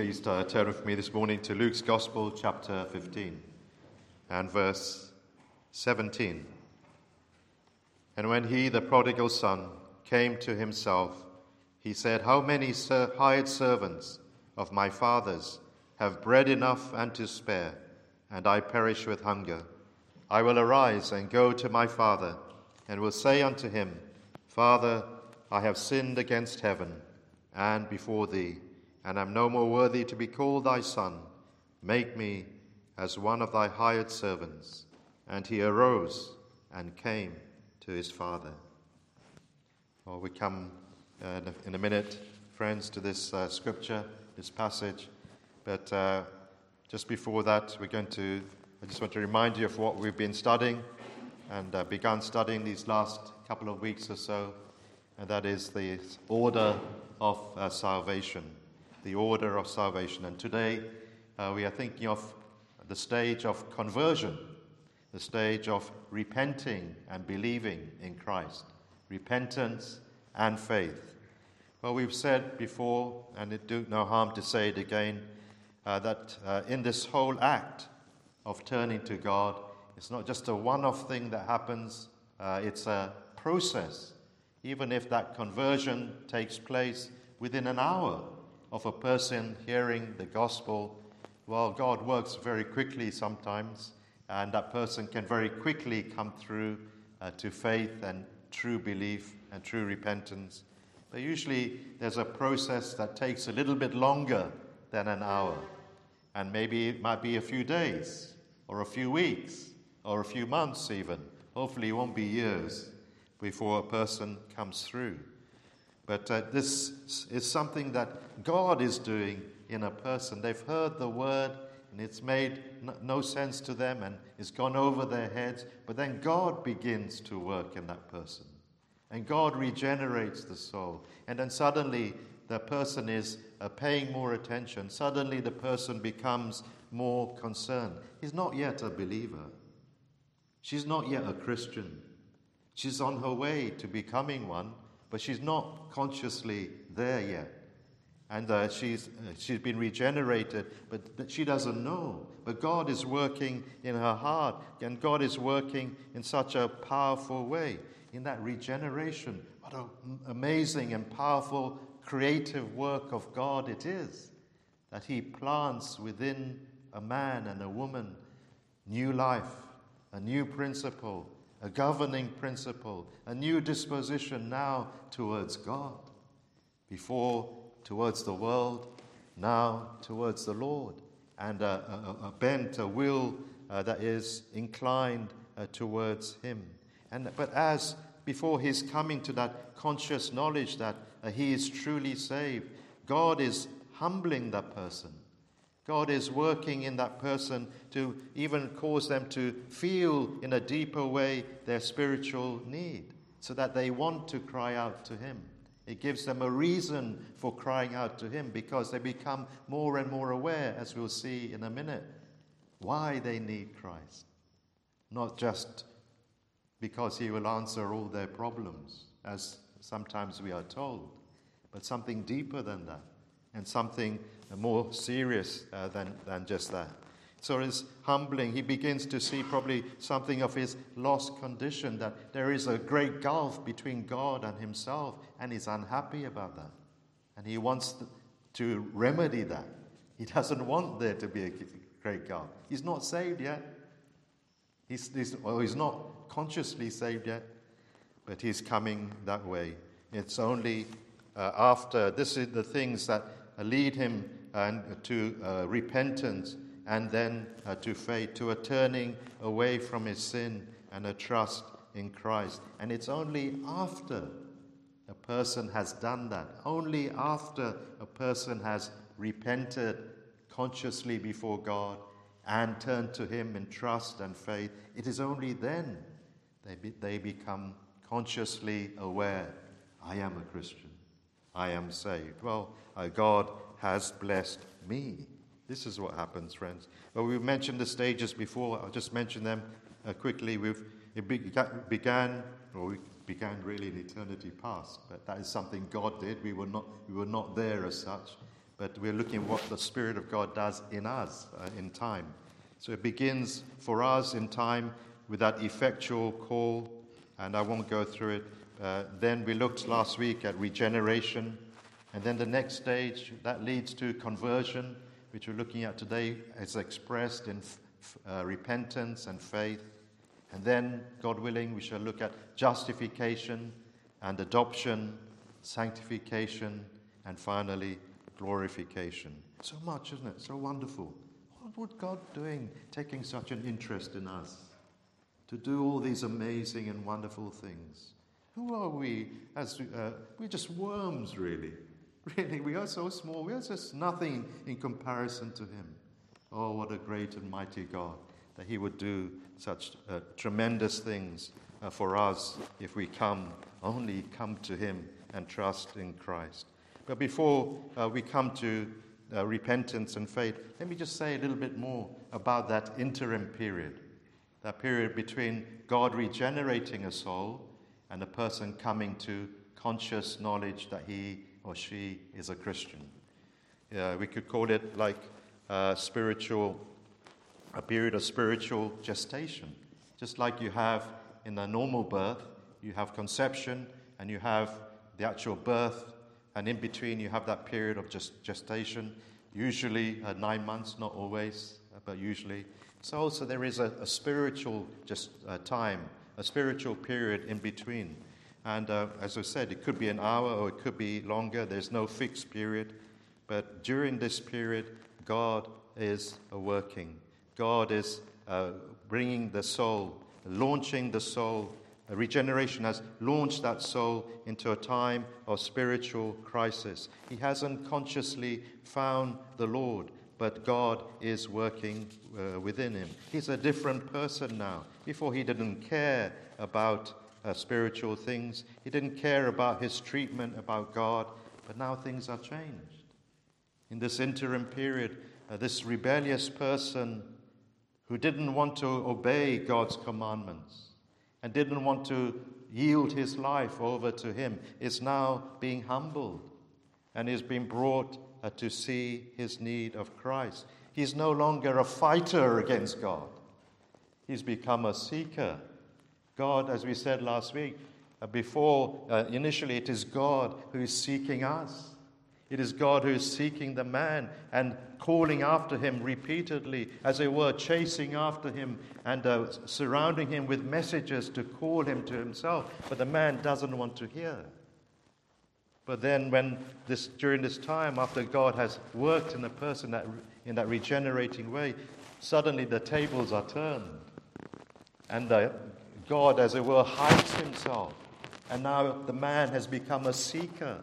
please uh, turn with me this morning to Luke's Gospel, chapter 15, and verse 17. And when he, the prodigal son, came to himself, he said, How many ser- hired servants of my father's have bread enough and to spare, and I perish with hunger? I will arise and go to my father, and will say unto him, Father, I have sinned against heaven and before thee and am no more worthy to be called thy son. Make me as one of thy hired servants. And he arose and came to his father. Well, we come uh, in a minute, friends, to this uh, scripture, this passage. But uh, just before that, we're going to, I just want to remind you of what we've been studying and uh, begun studying these last couple of weeks or so, and that is the order of uh, salvation the order of salvation. And today uh, we are thinking of the stage of conversion, the stage of repenting and believing in Christ, repentance and faith. Well, we've said before, and it do no harm to say it again, uh, that uh, in this whole act of turning to God, it's not just a one off thing that happens, uh, it's a process. Even if that conversion takes place within an hour of a person hearing the gospel, well, God works very quickly sometimes, and that person can very quickly come through uh, to faith and true belief and true repentance. But usually there's a process that takes a little bit longer than an hour. And maybe it might be a few days, or a few weeks, or a few months even. Hopefully, it won't be years before a person comes through. But uh, this is something that God is doing in a person. They've heard the word and it's made no sense to them and it's gone over their heads. But then God begins to work in that person. And God regenerates the soul. And then suddenly the person is uh, paying more attention. Suddenly the person becomes more concerned. He's not yet a believer, she's not yet a Christian. She's on her way to becoming one, but she's not consciously there yet. And uh, she's, uh, she's been regenerated, but she doesn't know. But God is working in her heart, and God is working in such a powerful way in that regeneration. What an amazing and powerful creative work of God it is that He plants within a man and a woman new life, a new principle, a governing principle, a new disposition now towards God. Before towards the world, now towards the Lord, and a, a, a bent, a will uh, that is inclined uh, towards Him. And, but as before His coming to that conscious knowledge that uh, He is truly saved, God is humbling that person God is working in that person to even cause them to feel in a deeper way their spiritual need so that they want to cry out to Him. It gives them a reason for crying out to Him because they become more and more aware, as we'll see in a minute, why they need Christ. Not just because He will answer all their problems, as sometimes we are told, but something deeper than that and something more serious uh, than, than just that. So it's humbling. He begins to see probably something of his lost condition, that there is a great gulf between God and himself, and he's unhappy about that. And he wants to remedy that. He doesn't want there to be a great gulf. He's not saved yet. He's, he's, well, he's not consciously saved yet, but he's coming that way. It's only uh, after, this is the things that lead him and to uh, repentance and then uh, to faith, to a turning away from his sin and a trust in Christ. And it's only after a person has done that, only after a person has repented consciously before God and turned to Him in trust and faith, it is only then they, be, they become consciously aware I am a Christian, I am saved. Well, uh, God has blessed me. This is what happens, friends. Well, we've mentioned the stages before. I'll just mention them uh, quickly. We've, it began, or we began really in eternity past, but that is something God did. We were not, we were not there as such. but we're looking at what the Spirit of God does in us uh, in time. So it begins for us in time with that effectual call, and I won't go through it. Uh, then we looked last week at regeneration, and then the next stage that leads to conversion, which we're looking at today, is expressed in f- uh, repentance and faith. And then, God willing, we shall look at justification and adoption, sanctification, and finally, glorification. So much, isn't it? So wonderful. What would God doing, taking such an interest in us to do all these amazing and wonderful things? Who are we? As uh, we're just worms, really. Really, we are so small. We are just nothing in comparison to Him. Oh, what a great and mighty God that He would do such uh, tremendous things uh, for us if we come, only come to Him and trust in Christ. But before uh, we come to uh, repentance and faith, let me just say a little bit more about that interim period. That period between God regenerating a soul and a person coming to conscious knowledge that he or she is a Christian. Yeah, we could call it like a spiritual, a period of spiritual gestation. Just like you have in a normal birth, you have conception and you have the actual birth, and in between you have that period of just gestation, usually uh, nine months, not always, uh, but usually. So also there is a, a spiritual just uh, time, a spiritual period in between. And uh, as I said, it could be an hour or it could be longer. There's no fixed period. But during this period, God is working. God is uh, bringing the soul, launching the soul. Regeneration has launched that soul into a time of spiritual crisis. He hasn't consciously found the Lord, but God is working uh, within him. He's a different person now. Before, he didn't care about uh, spiritual things. He didn't care about his treatment about God, but now things are changed. In this interim period, uh, this rebellious person who didn't want to obey God's commandments and didn't want to yield his life over to him is now being humbled and is being brought uh, to see his need of Christ. He's no longer a fighter against God, he's become a seeker God, as we said last week, uh, before, uh, initially, it is God who is seeking us. It is God who is seeking the man and calling after him repeatedly, as it were, chasing after him and uh, surrounding him with messages to call him to himself. But the man doesn't want to hear. But then, when this, during this time, after God has worked in the person that, in that regenerating way, suddenly the tables are turned. And the, God, as it were, hides himself. And now the man has become a seeker.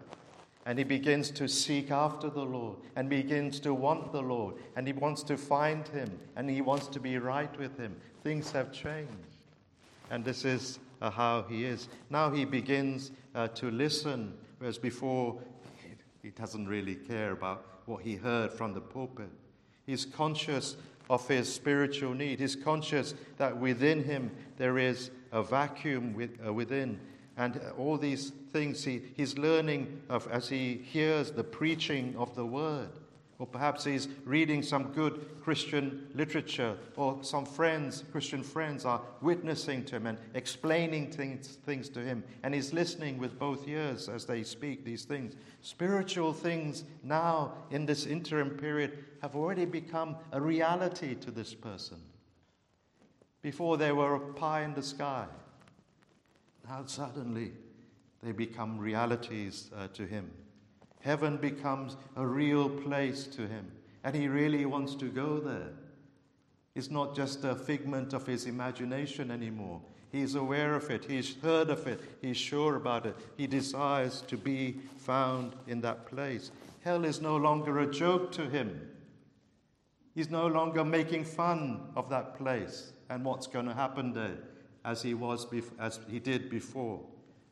And he begins to seek after the Lord and begins to want the Lord. And he wants to find him and he wants to be right with him. Things have changed. And this is uh, how he is. Now he begins uh, to listen, whereas before he doesn't really care about what he heard from the pulpit. He's conscious of his spiritual need. He's conscious that within him there is a vacuum with, uh, within. And all these things he, he's learning of as he hears the preaching of the word. Or perhaps he's reading some good Christian literature, or some friends, Christian friends, are witnessing to him and explaining things, things to him. And he's listening with both ears as they speak these things. Spiritual things now, in this interim period, have already become a reality to this person. Before they were a pie in the sky. Now suddenly they become realities uh, to him. Heaven becomes a real place to him, and he really wants to go there. It's not just a figment of his imagination anymore. He's aware of it, he's heard of it, he's sure about it. He desires to be found in that place. Hell is no longer a joke to him. He's no longer making fun of that place and what's going to happen there as he was bef- as he did before.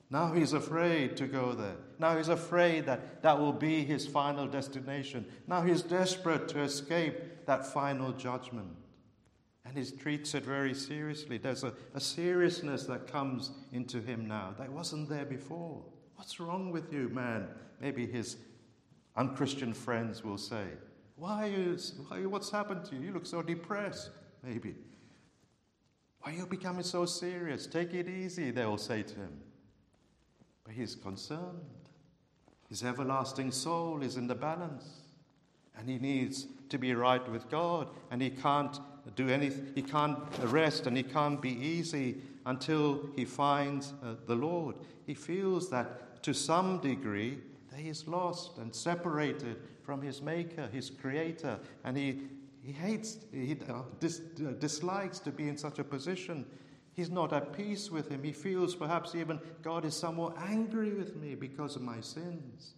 Now he's afraid to go there. Now he's afraid that that will be his final destination. Now he's desperate to escape that final judgment. And he treats it very seriously. There's a, a seriousness that comes into him now that wasn't there before. What's wrong with you, man? Maybe his unchristian friends will say, why why, what's happened to you? You look so depressed, maybe. Why are you becoming so serious? Take it easy, they will say to him. But he's concerned. His everlasting soul is in the balance. And he needs to be right with God. And he can't do anything, he can't rest and he can't be easy until he finds uh, the Lord. He feels that to some degree that he is lost and separated from his Maker, his Creator. And he, he hates, he uh, dis, uh, dislikes to be in such a position. He's not at peace with him. He feels perhaps even God is somewhat angry with me because of my sins.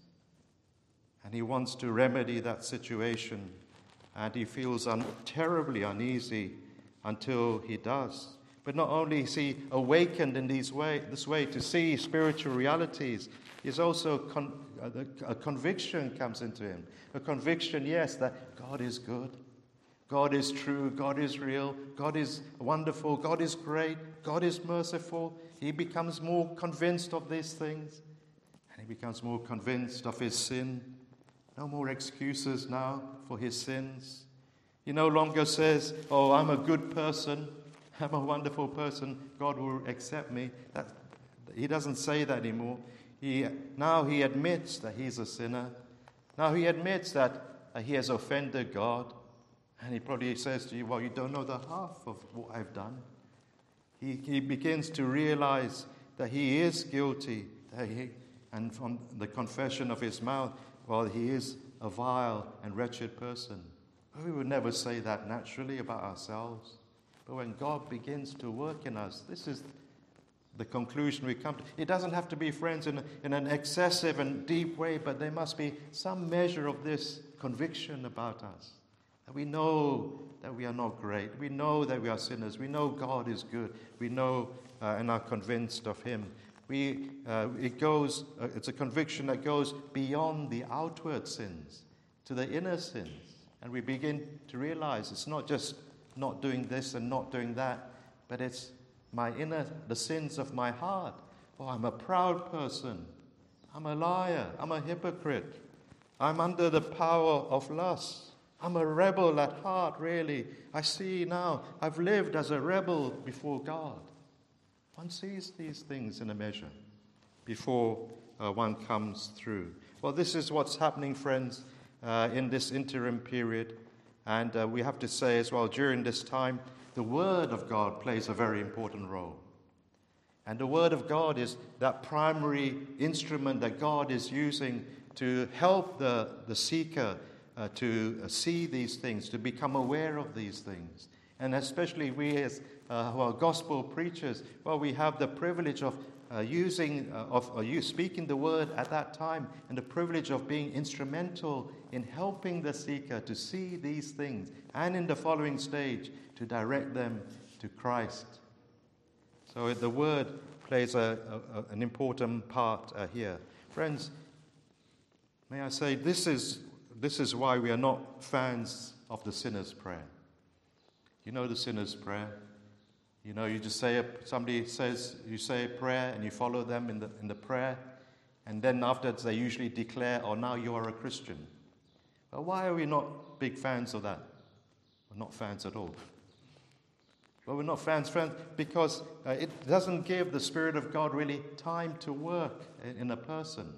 And he wants to remedy that situation. And he feels un- terribly uneasy until he does. But not only is he awakened in these way, this way to see spiritual realities, he's also con- a conviction comes into him. A conviction, yes, that God is good. God is true, God is real, God is wonderful, God is great, God is merciful. He becomes more convinced of these things, and he becomes more convinced of his sin. No more excuses now for his sins. He no longer says, Oh, I'm a good person, I'm a wonderful person, God will accept me. That, he doesn't say that anymore. He, now he admits that he's a sinner. Now he admits that he has offended God. And he probably says to you, Well, you don't know the half of what I've done. He, he begins to realize that he is guilty, that he, and from the confession of his mouth, well, he is a vile and wretched person. We would never say that naturally about ourselves. But when God begins to work in us, this is the conclusion we come to. It doesn't have to be, friends, in, in an excessive and deep way, but there must be some measure of this conviction about us. We know that we are not great. We know that we are sinners. We know God is good. We know uh, and are convinced of Him. We, uh, it goes, uh, it's a conviction that goes beyond the outward sins to the inner sins. And we begin to realize it's not just not doing this and not doing that, but it's my inner, the sins of my heart. Oh, I'm a proud person. I'm a liar. I'm a hypocrite. I'm under the power of lust. I'm a rebel at heart, really. I see now I've lived as a rebel before God. One sees these things in a measure before uh, one comes through. Well, this is what's happening, friends, uh, in this interim period. And uh, we have to say as well, during this time, the Word of God plays a very important role. And the Word of God is that primary instrument that God is using to help the, the seeker uh, to uh, see these things, to become aware of these things. And especially we as uh, who are gospel preachers, well, we have the privilege of uh, using, uh, of uh, you speaking the word at that time, and the privilege of being instrumental in helping the seeker to see these things, and in the following stage, to direct them to Christ. So the word plays a, a, an important part here. Friends, may I say, this is this is why we are not fans of the sinner's prayer. You know the sinner's prayer? You know, you just say, a, somebody says, you say a prayer and you follow them in the, in the prayer, and then afterwards they usually declare, oh, now you are a Christian. Well, why are we not big fans of that? We're not fans at all. Well, we're not fans, friends, because uh, it doesn't give the Spirit of God really time to work in, in a person.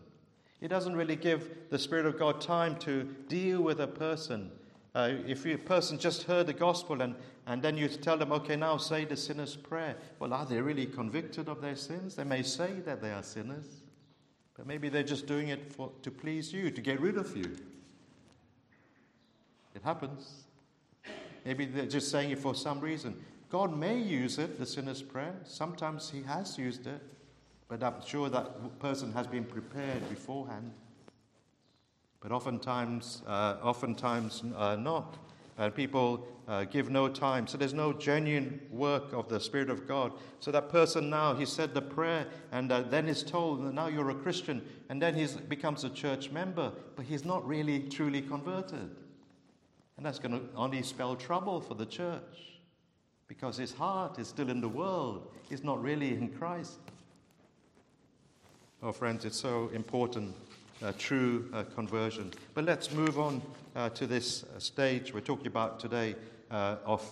It doesn't really give the Spirit of God time to deal with a person. Uh, if a person just heard the gospel and, and then you tell them, okay, now say the sinner's prayer, well, are they really convicted of their sins? They may say that they are sinners, but maybe they're just doing it for, to please you, to get rid of you. It happens. Maybe they're just saying it for some reason. God may use it, the sinner's prayer. Sometimes He has used it. But I'm sure that person has been prepared beforehand. But oftentimes, uh, oftentimes uh, not. And people uh, give no time. So there's no genuine work of the Spirit of God. So that person now, he said the prayer and uh, then is told now you're a Christian. And then he becomes a church member, but he's not really truly converted. And that's going to only spell trouble for the church because his heart is still in the world. He's not really in Christ. Oh, friends, it's so important uh, true uh, conversion. But let's move on uh, to this uh, stage we're talking about today uh, of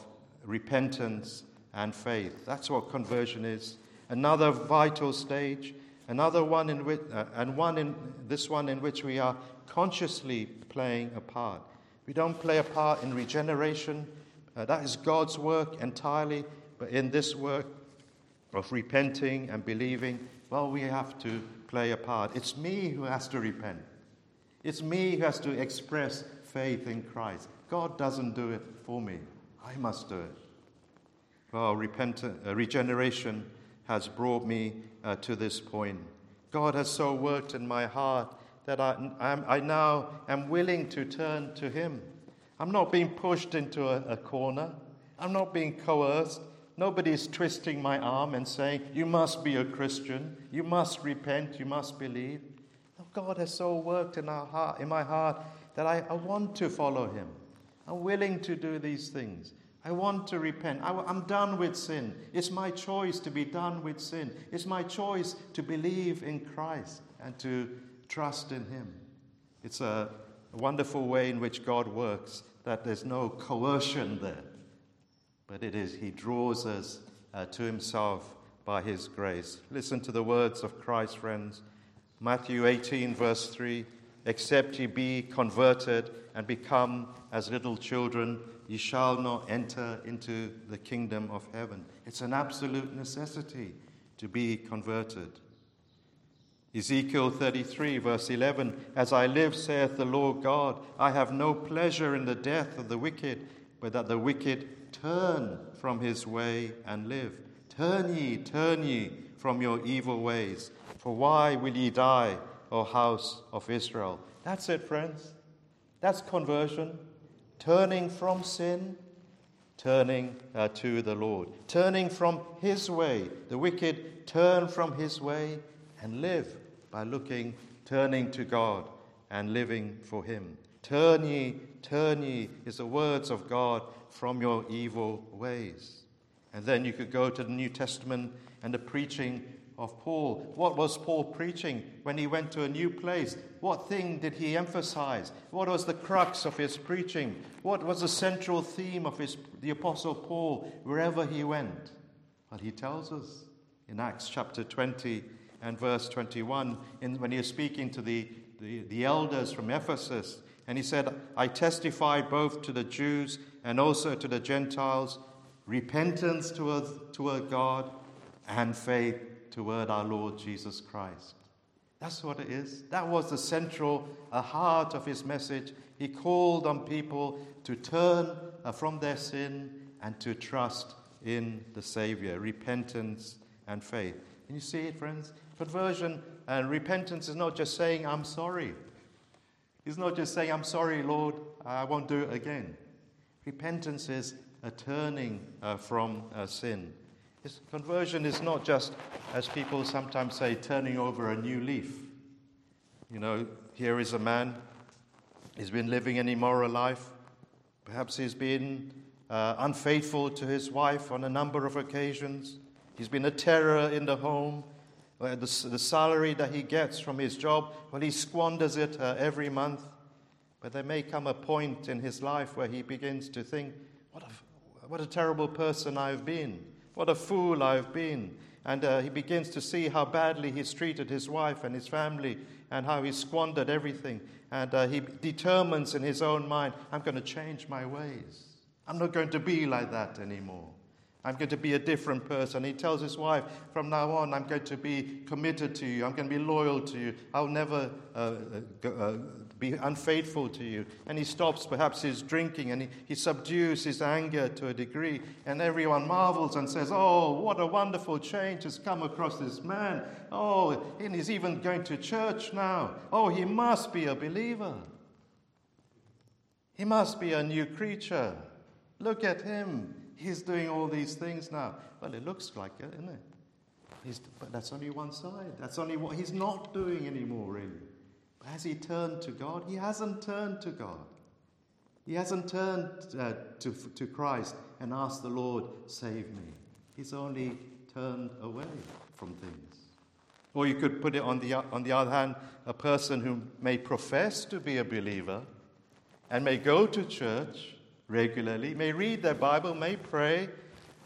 repentance and faith. That's what conversion is. Another vital stage, another one in which, uh, and one in this one in which we are consciously playing a part. We don't play a part in regeneration. that is God's work entirely. But in this work of repenting and believing, well, we have to play a part. It's me who has to repent. It's me who has to express faith in Christ. God doesn't do it for me. I must do it. Well, repent- uh, regeneration has brought me uh, to this point. God has so worked in my heart that I, I now am willing to turn to Him. I'm not being pushed into a, a corner. I'm not being coerced. Nobody's twisting my arm and saying, You must be a Christian. You must repent. You must believe. No, God has so worked in, our heart, in my heart that I, I want to follow Him. I'm willing to do these things. I want to repent. I, am done with sin. It's my choice to be done with sin. It's my choice to believe in Christ and to trust in Him. It's a wonderful way in which God works, that there's no coercion there but it is He draws us uh, to Himself by His grace. Listen to the words of Christ, friends. Matthew 18, verse 3 Except ye be converted and become as little children, ye shall not enter into the kingdom of heaven. It's an absolute necessity to be converted. Ezekiel 33, verse 11 As I live, saith the Lord God, I have no pleasure in the death of the wicked, but that the wicked Turn from his way and live. Turn ye, turn ye from your evil ways. For why will ye die, O house of Israel? That's it, friends. That's conversion. Turning from sin, turning uh, to the Lord. Turning from his way. The wicked turn from his way and live by looking, turning to God and living for him. Turn ye, turn ye is the words of God from your evil ways. And then you could go to the New Testament and the preaching of Paul. What was Paul preaching when he went to a new place? What thing did he emphasize? What was the crux of his preaching? What was the central theme of his, the Apostle Paul wherever he went? Well, he tells us in Acts chapter 20 and verse 21, in, when he was speaking to the, the, the elders from Ephesus, and he said, I testify both to the Jews and also to the Gentiles repentance toward, toward God and faith toward our Lord Jesus Christ. That's what it is. That was the central uh, heart of his message. He called on people to turn uh, from their sin and to trust in the Savior. Repentance and faith. Can you see it, friends? Conversion and repentance is not just saying, I'm sorry. He's not just saying, I'm sorry, Lord, I won't do it again. Repentance is a turning uh, from uh, sin. His conversion is not just, as people sometimes say, turning over a new leaf. You know, here is a man, he's been living an immoral life. Perhaps he's been uh, unfaithful to his wife on a number of occasions. He's been a terror in the home. The, the, salary that he gets from his job, well, he squanders it uh, every month. But there may come a point in his life where he begins to think, what a, what a terrible person I've been. What a fool I've been. And uh, he begins to see how badly he's treated his wife and his family and how he squandered everything. And uh, he determines in his own mind, I'm going to change my ways. I'm not going to be like that anymore. I'm going to be a different person. He tells his wife, From now on, I'm going to be committed to you. I'm going to be loyal to you. I'll never uh, uh, be unfaithful to you. And he stops perhaps his drinking and he, he subdues his anger to a degree. And everyone marvels and says, Oh, what a wonderful change has come across this man. Oh, and he's even going to church now. Oh, he must be a believer. He must be a new creature. Look at him. He's doing all these things now. Well, it looks like it, isn't it? He's, but that's only one side. That's only what he's not doing anymore, really. But has he turned to God? He hasn't turned to God. He hasn't turned uh, to, to Christ and asked the Lord, save me. He's only turned away from things. Or you could put it on the, on the other hand, a person who may profess to be a believer and may go to church regularly, may read their Bible, may pray,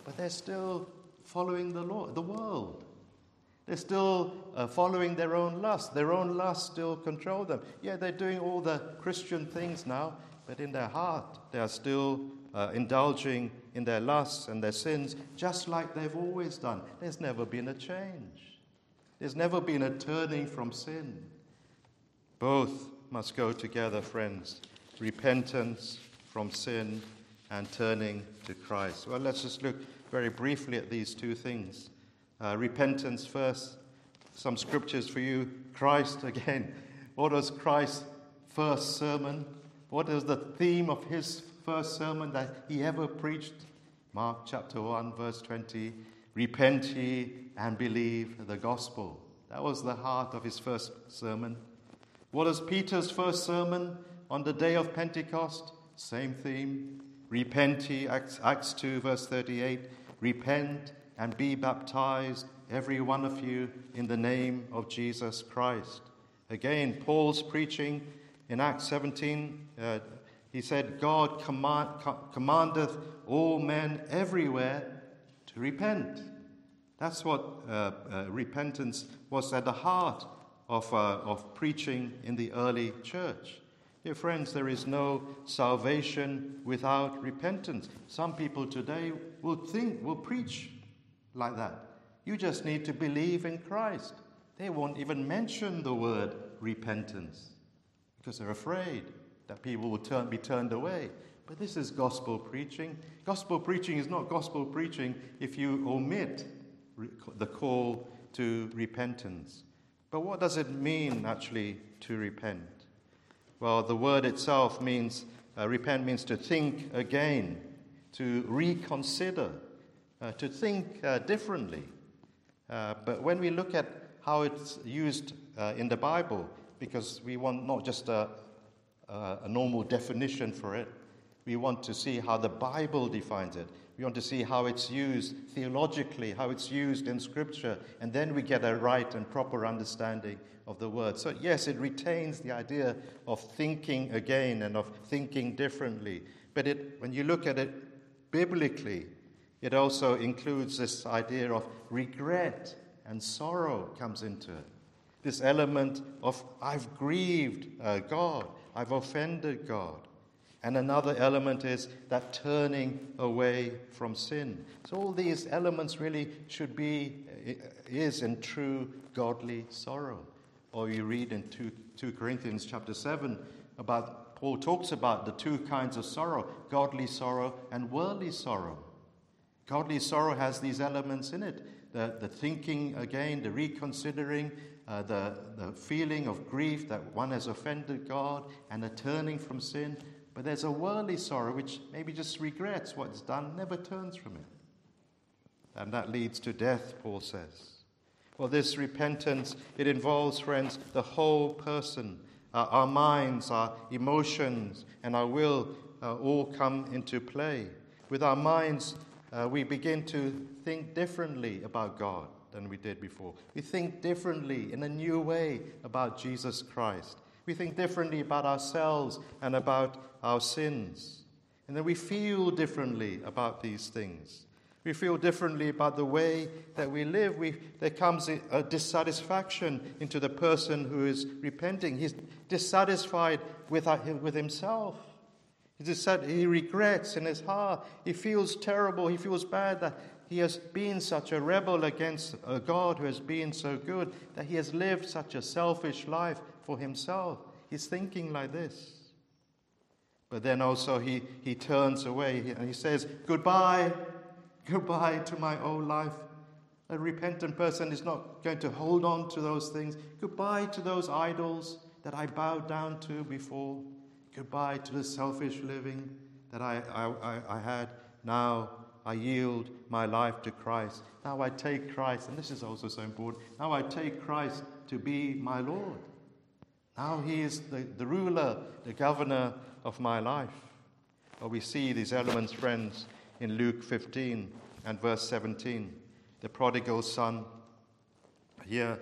but they're still following the law, the world. They're still uh, following their own lust. Their own lust still control them. Yeah, they're doing all the Christian things now, but in their heart, they are still uh, indulging in their lusts and their sins just like they've always done. There's never been a change, there's never been a turning from sin. Both must go together, friends repentance from sin and turning to Christ. Well, let's just look very briefly at these two things. Uh, repentance first, some scriptures for you. Christ again. What was Christ's first sermon? What is the theme of his first sermon that he ever preached? Mark chapter 1, verse 20. Repent ye and believe the gospel. That was the heart of his first sermon. What is Peter's first sermon on the day of Pentecost? Same theme. Repent ye, Acts, Acts 2, verse 38. Repent and be baptized, every one of you, in the name of Jesus Christ. Again, Paul's preaching in Acts 17, uh, he said, God command, co- commandeth all men everywhere to repent. That's what uh, uh, repentance was at the heart of, uh, of preaching in the early church. Dear friends, there is no salvation without repentance. Some people today will think, will preach like that. You just need to believe in Christ. They won't even mention the word repentance because they're afraid that people will turn, be turned away. But this is gospel preaching. Gospel preaching is not gospel preaching if you omit the call to repentance. But what does it mean actually to repent? Well, the word itself means, uh, repent means to think again, to reconsider, uh, to think uh, differently. Uh, but when we look at how it's used uh, in the Bible, because we want not just a, a normal definition for it, we want to see how the Bible defines it. We want to see how it's used theologically, how it's used in Scripture, and then we get a right and proper understanding of the Word. So, yes, it retains the idea of thinking again and of thinking differently. But it, when you look at it biblically, it also includes this idea of regret and sorrow comes into it. This element of, I've grieved uh, God, I've offended God. And another element is that turning away from sin. So all these elements really should be, is in true godly sorrow. Or you read in 2, 2 Corinthians chapter 7 about, Paul talks about the two kinds of sorrow godly sorrow and worldly sorrow. Godly sorrow has these elements in it the, the thinking again, the reconsidering, uh, the, the feeling of grief that one has offended God, and the turning from sin. But there's a worldly sorrow which maybe just regrets what's done, never turns from it. And that leads to death, Paul says. Well, this repentance, it involves, friends, the whole person. Uh, our minds, our emotions, and our will uh, all come into play. With our minds, uh, we begin to think differently about God than we did before. We think differently in a new way about Jesus Christ. We think differently about ourselves and about our sins. And then we feel differently about these things. We feel differently about the way that we live. We, there comes a dissatisfaction into the person who is repenting. He's dissatisfied with, uh, with himself. He regrets in his heart. He feels terrible. He feels bad that he has been such a rebel against a God who has been so good, that he has lived such a selfish life for himself. He's thinking like this. But then also he, he turns away and he says, Goodbye, goodbye to my old life. A repentant person is not going to hold on to those things. Goodbye to those idols that I bowed down to before. Goodbye to the selfish living that I, I, I had. Now I yield my life to Christ. Now I take Christ, and this is also so important. Now I take Christ to be my Lord. Now he is the, the ruler, the governor of my life. Well, we see these elements, friends, in Luke 15 and verse 17. The prodigal son, here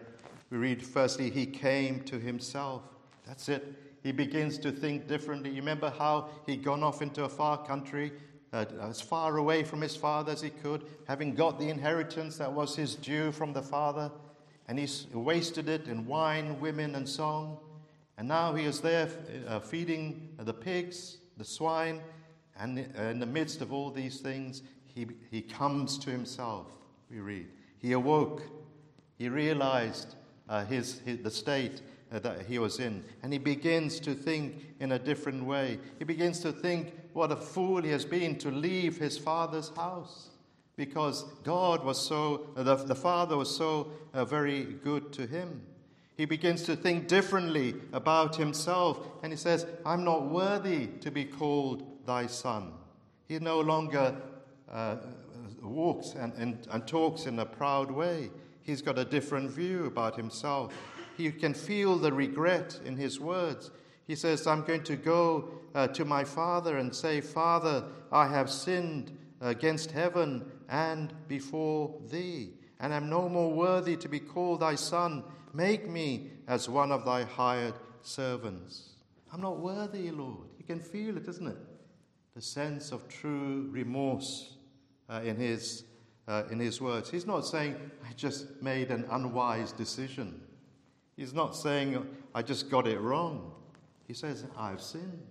We read, firstly, he came to himself. That's it. He begins to think differently. You remember how he'd gone off into a far country, uh, as far away from his father as he could, having got the inheritance that was his due from the father, and he wasted it in wine, women, and song. And now he is there uh, feeding the pigs, the swine, and in the midst of all these things, he, he comes to himself, we read. He awoke. He realized uh, his, his, the state uh, that he was in. And he begins to think in a different way. He begins to think what a fool he has been to leave his father's house because God was so, uh, the, the father was so uh, very good to him. He begins to think differently about himself and he says, I'm not worthy to be called thy son. He no longer uh, walks and, and, and talks in a proud way. He's got a different view about himself. He can feel the regret in his words. He says, I'm going to go uh, to my father and say, Father, I have sinned against heaven and before thee, and am no more worthy to be called thy son. Make me as one of thy hired servants. I'm not worthy, Lord. You can feel it, isn't it? The sense of true remorse uh, in, his, uh, in his words. He's not saying, I just made an unwise decision. He's not saying, I just got it wrong. He says, I've sinned.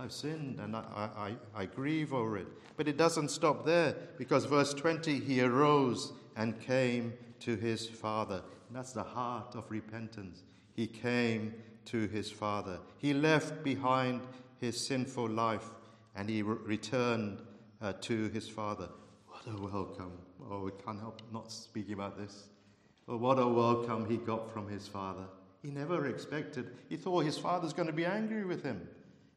I've sinned and I, I, I, grieve over it. But it doesn't stop there because verse 20, he arose and came to his father. And that's the heart of repentance. He came to his father. He left behind his sinful life and he re- returned uh, to his father. What a welcome. Oh, we can't help not speaking about this. What a welcome he got from his father. He never expected. He thought his father's going to be angry with him.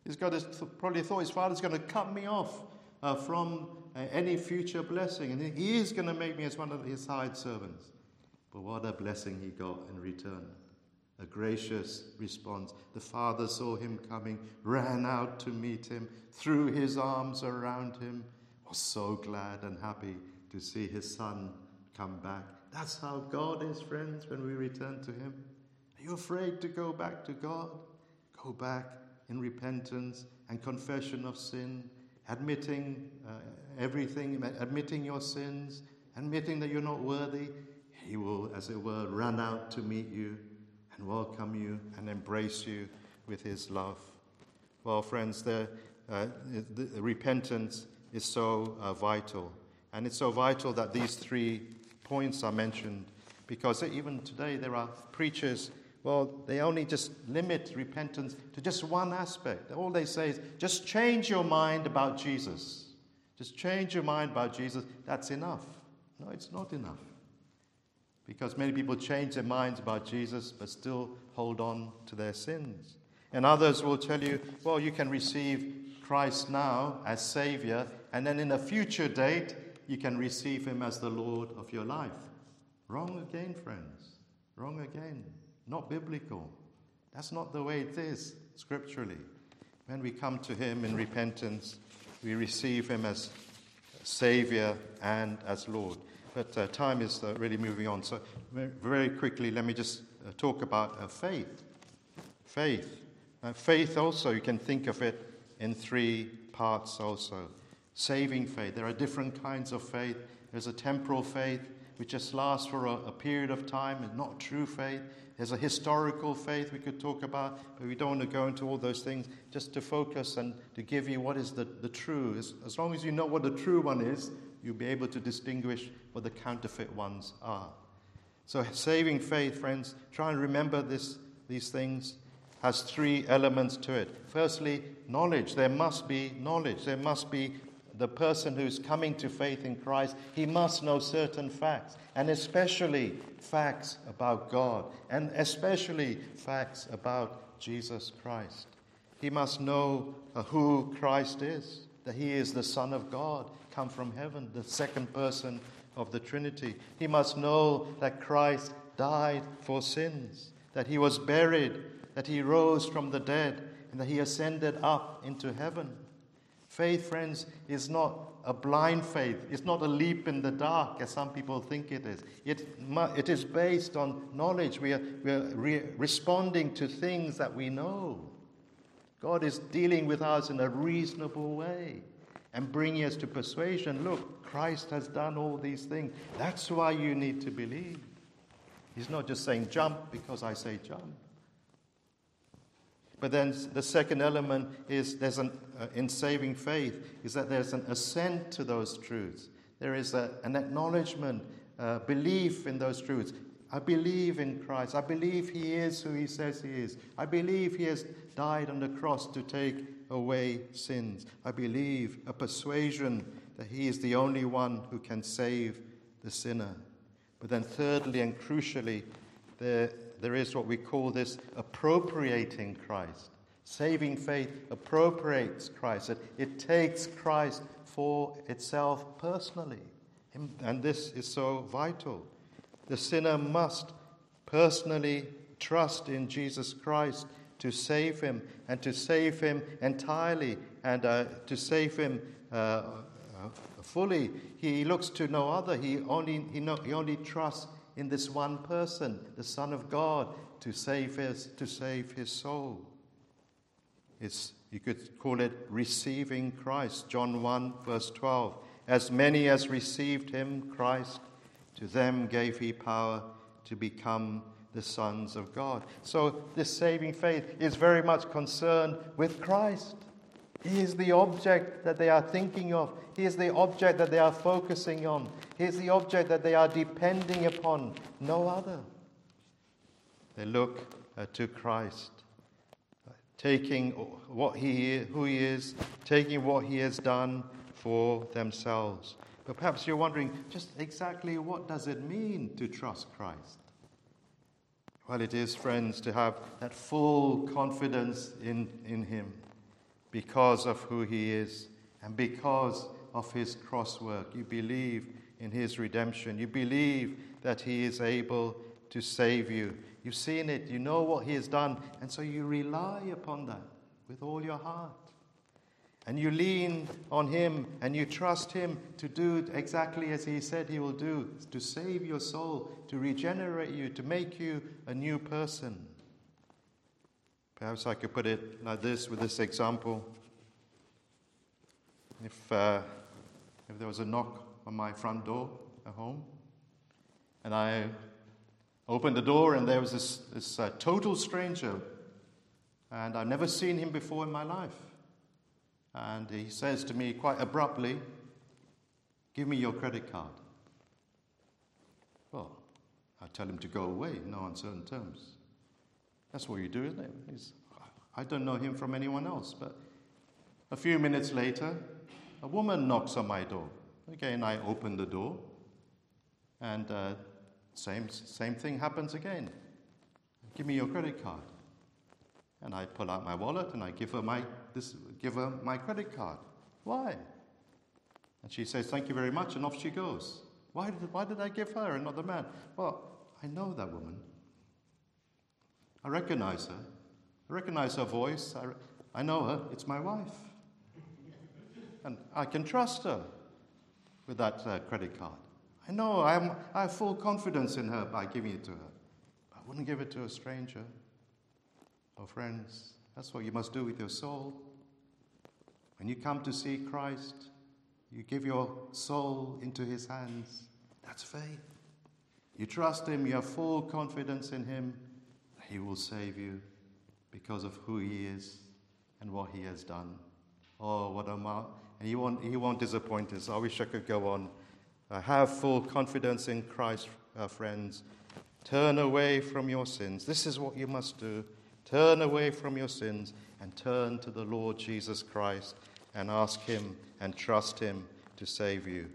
He's got to, probably thought his father's going to cut me off uh, from uh, any future blessing, and he is going to make me as one of his hired servants. But what a blessing he got in return. A gracious response. The father saw him coming, ran out to meet him, threw his arms around him, was so glad and happy to see his son come back. That's how God is, friends, when we return to him. Are you afraid to go back to God? Go back in repentance and confession of sin, admitting uh, everything, admitting your sins, admitting that you're not worthy. He will, as it were, run out to meet you and welcome you and embrace you with his love. Well, friends, the, uh, the, repentance is so uh, vital. And it's so vital that these three points are mentioned because even today there are preachers, well, they only just limit repentance to just one aspect. All they say is just change your mind about Jesus. Just change your mind about Jesus. That's enough. No, it's not enough. Because many people change their minds about Jesus but still hold on to their sins. And others will tell you, well, you can receive Christ now as Savior, and then in a future date, you can receive Him as the Lord of your life. Wrong again, friends. Wrong again. Not biblical. That's not the way it is scripturally. When we come to Him in repentance, we receive Him as Savior and as Lord. But uh, time is uh, really moving on. So, very quickly, let me just uh, talk about uh, faith. Faith. Faith also, you can think of it in three parts also. Saving faith. There are different kinds of faith. There's a temporal faith, which just lasts for a, a period of time and not true faith. There's a historical faith we could talk about, but we don't want to go into all those things. Just to focus and to give you what is the, the true. As, as long as you know what the true one is, you'll be able to distinguish what the counterfeit ones are. So, saving faith, friends, try and remember this, these things, has three elements to it. Firstly, knowledge. There must be knowledge. There must be the person who's coming to faith in Christ, he must know certain facts, and especially facts about God, and especially facts about Jesus Christ. He must know uh, who Christ is, that he is the Son of God, come from heaven, the second person of the Trinity. He must know that Christ died for sins, that he was buried, that he rose from the dead, and that he ascended up into heaven. Faith, friends, is not a blind faith. It's not a leap in the dark, as some people think it is. It, it is based on knowledge. We are, we are re- responding to things that we know. God is dealing with us in a reasonable way and bringing us to persuasion. Look, Christ has done all these things. That's why you need to believe. He's not just saying jump because I say jump. But then the second element is there's an, uh, in saving faith is that there's an assent to those truths. There is a, an acknowledgement, uh, belief in those truths. I believe in Christ. I believe He is who He says He is. I believe He has died on the cross to take away sins. I believe a persuasion that He is the only one who can save the sinner. But then, thirdly and crucially, there, there is what we call this appropriating Christ. Saving faith appropriates Christ. It, it takes Christ for itself personally. And this is so vital. The sinner must personally trust in Jesus Christ to save him and to save him entirely and uh, to save him uh, uh, fully. He looks to no other. He only, he, know, he only trusts in this one person, the Son of God, to save his, to save his soul. It's, you could call it receiving Christ. John 1, verse 12. As many as received him, Christ, to them gave he power to become the sons of God. So, this saving faith is very much concerned with Christ. He is the object that they are thinking of. He is the object that they are focusing on. He is the object that they are depending upon, no other. They look uh, to Christ, taking what he, who he is, taking what he has done for themselves. But perhaps you're wondering just exactly what does it mean to trust Christ? Well, it is, friends, to have that full confidence in, in him because of who he is and because of his cross work. You believe in his redemption. You believe that he is able to save you. You've seen it, you know what he has done, and so you rely upon that with all your heart. And you lean on him and you trust him to do exactly as he said he will do to save your soul, to regenerate you, to make you a new person. Perhaps I could put it like this with this example. If, uh, if there was a knock on my front door at home, and I opened the door, and there was this, this uh, total stranger, and I've never seen him before in my life. And he says to me quite abruptly, Give me your credit card. Well, I tell him to go away, no uncertain terms. That's what you do, isn't it? He's, I don't know him from anyone else. But a few minutes later, a woman knocks on my door. Again, I open the door, and uh, same, same thing happens again. Give me your credit card. And I pull out my wallet and I give her my, this, give her my credit card. Why? And she says, Thank you very much, and off she goes. Why did, why did I give her another man? Well, I know that woman. I recognize her. I recognize her voice. I, I know her. It's my wife. And I can trust her with that uh, credit card. I know I, am, I have full confidence in her by giving it to her. I wouldn't give it to a stranger. or friends, that's what you must do with your soul. When you come to see Christ, you give your soul into his hands. That's faith. You trust him, you have full confidence in him, he will save you because of who He is and what He has done. Oh, what a mar- and He won't, he won't disappoint us. I wish I could go on. Uh, have full confidence in Christ, uh, friends. Turn away from your sins. This is what you must do. Turn away from your sins and turn to the Lord Jesus Christ and ask Him and trust Him to save you.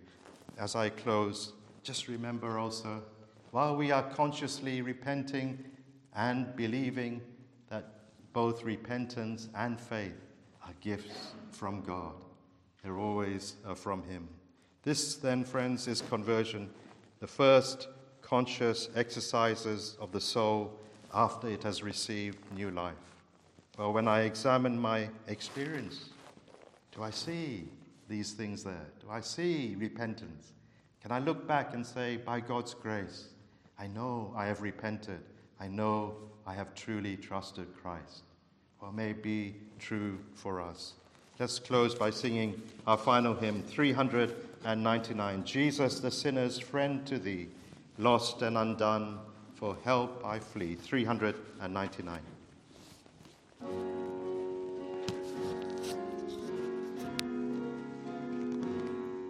As I close, just remember also, while we are consciously repenting and believing that both repentance and faith are gifts from God. They're always uh, from Him. This, then, friends, is conversion, the first conscious exercises of the soul after it has received new life. Well, when I examine my experience, Do I see these things there? Do I see repentance? Can I look back and say, by God's grace, I know I have repented. I know I have truly trusted Christ. Well, may be true for us. Let's close by singing our final hymn, 399. Jesus, the sinner's friend to thee, lost and undone, for help I flee. 399.